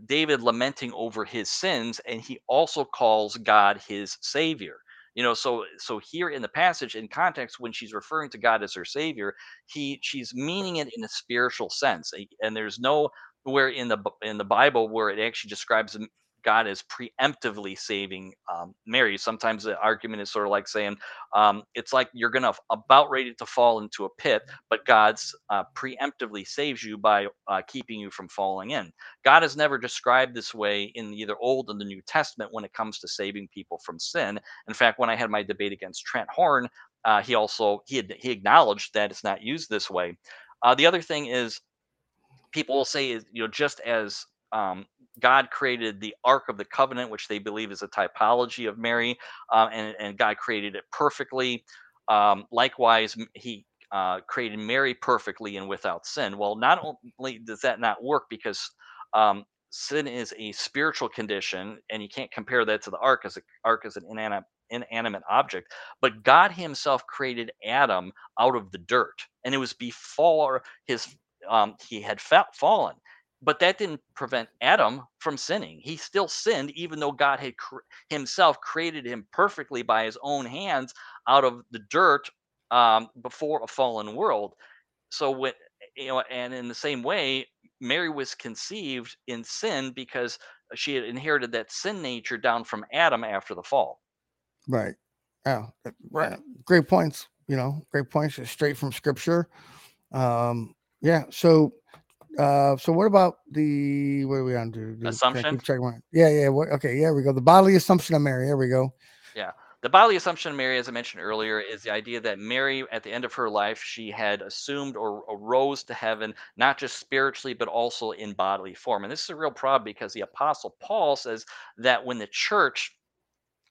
David lamenting over his sins, and he also calls God his savior. You know, so so here in the passage, in context, when she's referring to God as her savior, he she's meaning it in a spiritual sense, eh, and there's no where in the in the Bible where it actually describes God is preemptively saving um, Mary. Sometimes the argument is sort of like saying um, it's like you're gonna about ready to fall into a pit, but God's uh, preemptively saves you by uh, keeping you from falling in God is never described this way in either Old or the New Testament when it comes to saving people from sin. In fact, when I had my debate against Trent Horn, uh, he also he had, he acknowledged that it's not used this way. Uh, the other thing is people will say you know just as um, God created the Ark of the Covenant, which they believe is a typology of Mary, uh, and and God created it perfectly. Um, likewise, He uh, created Mary perfectly and without sin. Well, not only does that not work because um, sin is a spiritual condition, and you can't compare that to the Ark as the Ark is an inanimate inanimate object. But God Himself created Adam out of the dirt, and it was before his um, he had fa- fallen. But that didn't prevent Adam from sinning. He still sinned, even though God had cr- himself created him perfectly by his own hands out of the dirt um, before a fallen world. So when you know, and in the same way, Mary was conceived in sin because she had inherited that sin nature down from Adam after the fall. Right. Yeah. uh, Right. Great points. You know, great points. Just straight from scripture. Um, yeah. So uh so what about the what are we on to? Assumption? checking my- Yeah, yeah. What okay, yeah, we go. The bodily assumption of Mary. There we go. Yeah. The bodily assumption of Mary, as I mentioned earlier, is the idea that Mary, at the end of her life, she had assumed or arose to heaven, not just spiritually, but also in bodily form. And this is a real problem because the Apostle Paul says that when the church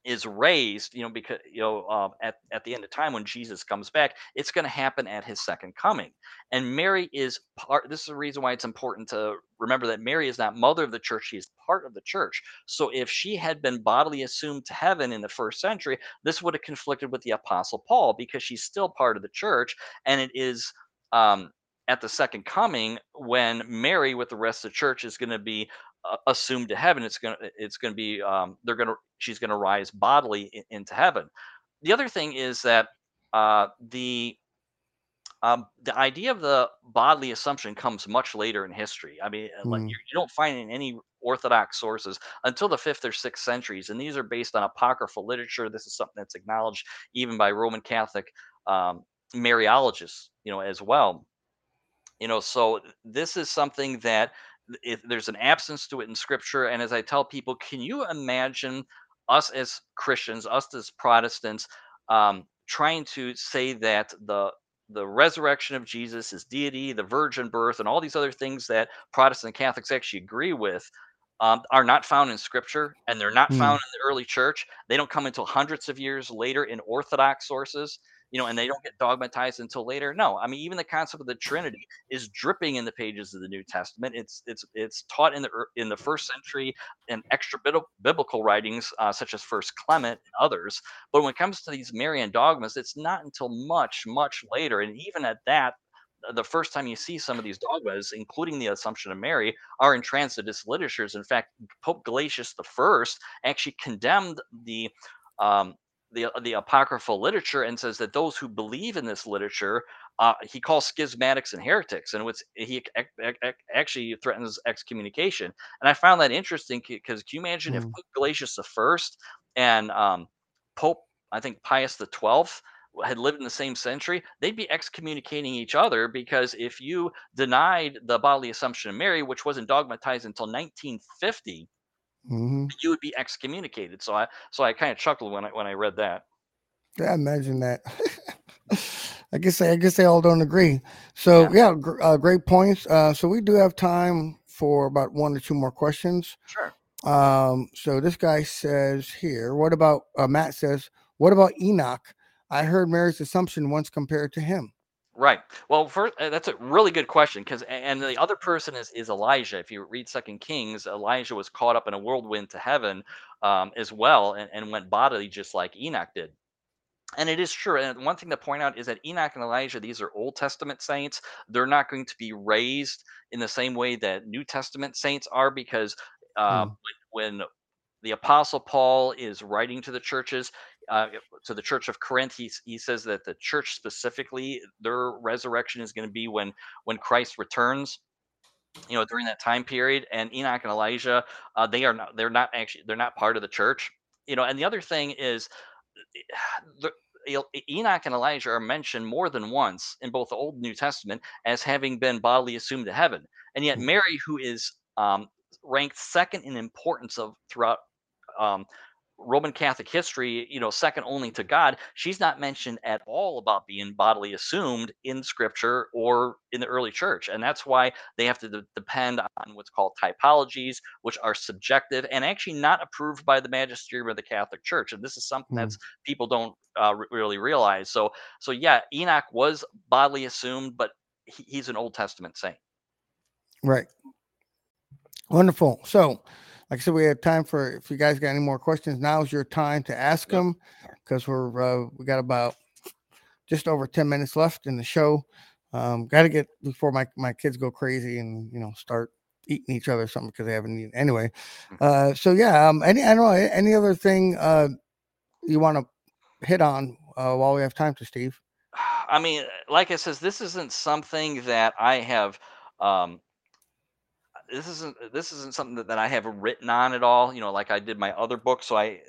is raised, you know, because you know, um, at at the end of time when Jesus comes back, it's going to happen at his second coming. And Mary is part. This is the reason why it's important to remember that Mary is not mother of the church; she is part of the church. So if she had been bodily assumed to heaven in the first century, this would have conflicted with the Apostle Paul because she's still part of the church, and it is. Um, at the second coming, when Mary with the rest of the church is going to be uh, assumed to heaven, it's gonna it's gonna be um, they're gonna she's gonna rise bodily in, into heaven. The other thing is that uh, the um, the idea of the bodily assumption comes much later in history. I mean, uh, like Mm, you, you don't find in any Orthodox sources until the fifth or sixth centuries, and these are based on apocryphal literature. This is something that's acknowledged even by Roman Catholic um, Mariologists, you know, as well you know so this is something that if there's an absence to it in scripture and as i tell people can you imagine us as christians us as protestants um, trying to say that the the resurrection of jesus his deity the virgin birth and all these other things that protestant and catholics actually agree with um, are not found in scripture and they're not found mm, in the early church? They don't come until hundreds of years later in orthodox sources you know and they don't get dogmatized until later no i mean even the concept of the trinity is dripping in the pages of the New Testament. It's it's it's taught in the in the first century in extra biblical writings uh, such as First Clement and others. But when it comes to these Marian dogmas, it's not until much much later, and even at that, the first time you see some of these dogmas, including the Assumption of Mary, are in Transitus literatures. In fact, Pope Gelasius I actually condemned the um, the the apocryphal literature and says that those who believe in this literature uh, he calls schismatics and heretics, and it's, he actually threatens excommunication. And I found that interesting because can you imagine mm. if Pope Gelasius the First and um, Pope I think Pius the Twelfth had lived in the same century, they'd be excommunicating each other because if you denied the bodily assumption of Mary, which wasn't dogmatized until 1950, mm-hmm. you would be excommunicated. So I so I kind of chuckled when I when I read that. Yeah, imagine that. [LAUGHS] I guess I guess they all don't agree. So yeah, yeah gr- uh, great points. Uh, so we do have time for about one or two more questions. Sure. Um, so this guy says here, what about uh, Matt says, what about Enoch? I heard Mary's assumption once compared to him. Right. Well, first, uh, that's a really good question because, and the other person is is Elijah. If you read Second Kings, Elijah was caught up in a whirlwind to heaven um, as well, and, and went bodily just like Enoch did. And it is true. And one thing to point out is that Enoch and Elijah, these are Old Testament saints. They're not going to be raised in the same way that New Testament saints are because uh, hmm. when, when the Apostle Paul is writing to the churches, uh, to the church of Corinth, he, he says that the church specifically, their resurrection is going to be when when Christ returns. You know, during that time period, and Enoch and Elijah, uh, they are not. They're not actually. They're not part of the church. You know, and the other thing is, [SIGHS] the, Enoch and Elijah are mentioned more than once in both the Old and New Testament as having been bodily assumed to heaven, and yet hmm. Mary, who is um, ranked second in importance of throughout um, Roman Catholic history, you know, second only to God, she's not mentioned at all about being bodily assumed in scripture or in the early church. And that's why they have to de- depend on what's called typologies, which are subjective and actually not approved by the magisterium of the Catholic Church. And this is something mm. that's people don't uh, really realize. So, so yeah, Enoch was bodily assumed, but he, he's an Old Testament saint. Right. Wonderful. So, like I said, we have time for if you guys got any more questions. Now's your time to ask them because we're uh, we got about just over ten minutes left in the show. Um, got to get before my my kids go crazy and you know start eating each other something because they haven't eaten anyway. Mm-hmm. Uh, so yeah, um, any I don't know any other thing uh, you want to hit on uh, while we have time to Steve. [SIGHS] I mean, like I says, this isn't something that I have um, this isn't this isn't something that, that I have written on at all. You know, like I did my other book. So I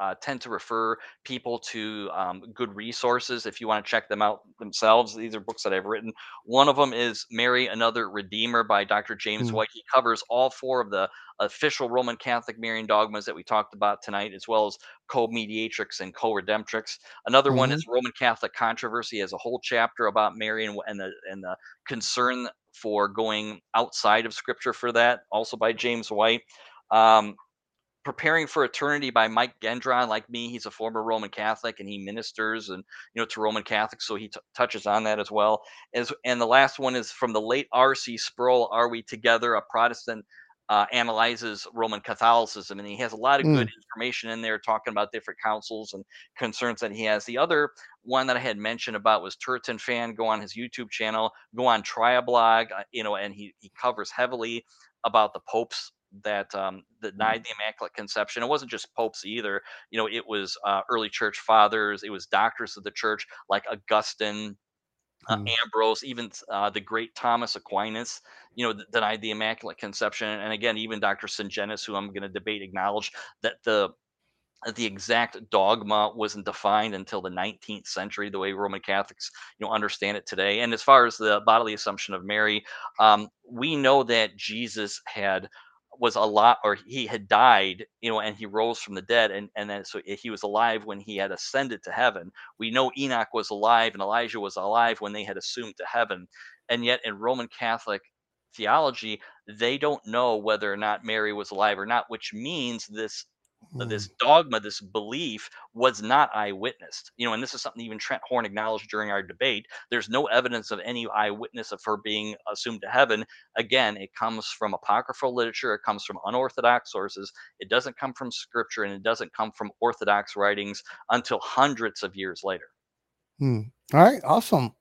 uh, tend to refer people to um, good resources if you want to check them out themselves. These are books that I've written. One of them is Mary, Another Redeemer by Dr. James mm. White. He covers all four of the official Roman Catholic Marian dogmas that we talked about tonight, as well as co-mediatrix and co-redemptrix. Another mm-hmm. one is Roman Catholic controversy. He has a whole chapter about Mary and, and the and the concern for going outside of Scripture for that, also by James White. Um, preparing for eternity by mike gendron like me he's a former roman catholic and he ministers and you know to roman catholics so he t- touches on that as well as and the last one is from the late rc sproul are we together a protestant uh, analyzes roman catholicism and he has a lot of mm. good information in there talking about different councils and concerns that he has the other one that i had mentioned about was turretin fan go on his youtube channel go on Triablogue uh, you know and he, he covers heavily about the popes that um, mm-hmm. denied the Immaculate Conception. It wasn't just popes either. You know, it was uh, early church fathers. It was doctors of the church like Augustine, uh, mm. Ambrose, even uh, the great Thomas Aquinas, you know, th- denied the Immaculate Conception. And again, even Dr. Sungenis, who I'm going to debate, acknowledged that the that the exact dogma wasn't defined until the 19th century, the way Roman Catholics, you know, understand it today. And as far as the bodily assumption of Mary, um, we know that Jesus had was a lot or he had died you know and he rose from the dead and and then so eh, he was alive when he had ascended to heaven. We know enoch was alive and elijah was alive when they had assumed to heaven and yet in roman catholic theology they don't know whether or not mary was alive or not which means this mm. this dogma, this belief was not eyewitnessed. You know, and this is something even Trent Horn acknowledged during our debate. There's no evidence of any eyewitness of her being assumed to heaven. Again, it comes from apocryphal literature, it comes from unorthodox sources. It doesn't come from scripture and it doesn't come from orthodox writings until hundreds of years later. Hmm. All right, awesome.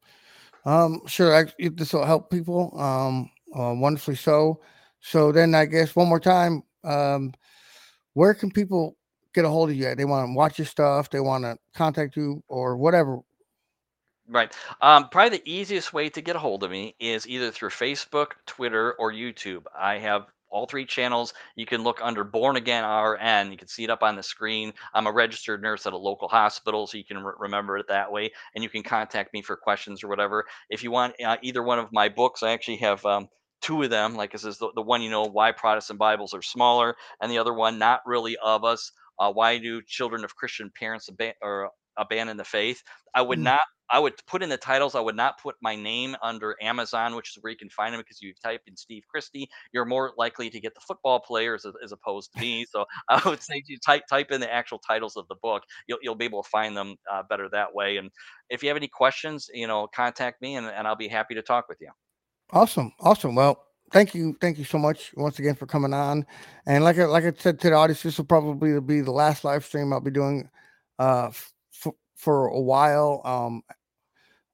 Um, sure. I, this will help people. Um, uh, wonderfully so. So then I guess one more time, um, where can people get a hold of you? They want to watch your stuff. They want to contact you or whatever. Right. Um, probably the easiest way to get a hold of me is either through Facebook, Twitter, or YouTube. I have all three channels. You can look under Born Again RN. You can see it up on the screen. I'm a registered nurse at a local hospital, so you can re- remember it that way. And you can contact me for questions or whatever. If you want uh, either one of my books, I actually have um, two of them. Like I is the, the one, you know, why Protestant Bibles are smaller, and the other one, not really of us. Uh, why do children of Christian parents aban- or abandon the faith? I would Mm. not I would put in the titles. I would not put my name under Amazon, which is where you can find them because you type in Steve Christie, you're more likely to get the football players as, as opposed to me. So [LAUGHS] I would say you type type in the actual titles of the book. You'll you'll be able to find them uh, better that way. And if you have any questions, you know, contact me and, and I'll be happy to talk with you. Awesome. Awesome. Well, thank you. Thank you so much once again for coming on. And like I, like I said to the audience, this will probably be the last live stream I'll be doing uh, f- for a while. Um,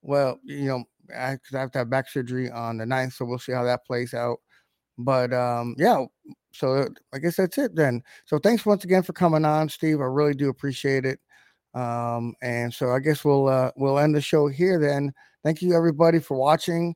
well, you know, I, I have to have back surgery on the 9th, so we'll see how that plays out. But um, yeah, so I guess that's it then. So thanks once again for coming on, Steve. I really do appreciate it. Um, and so I guess we'll uh, we'll end the show here then. Thank you everybody for watching.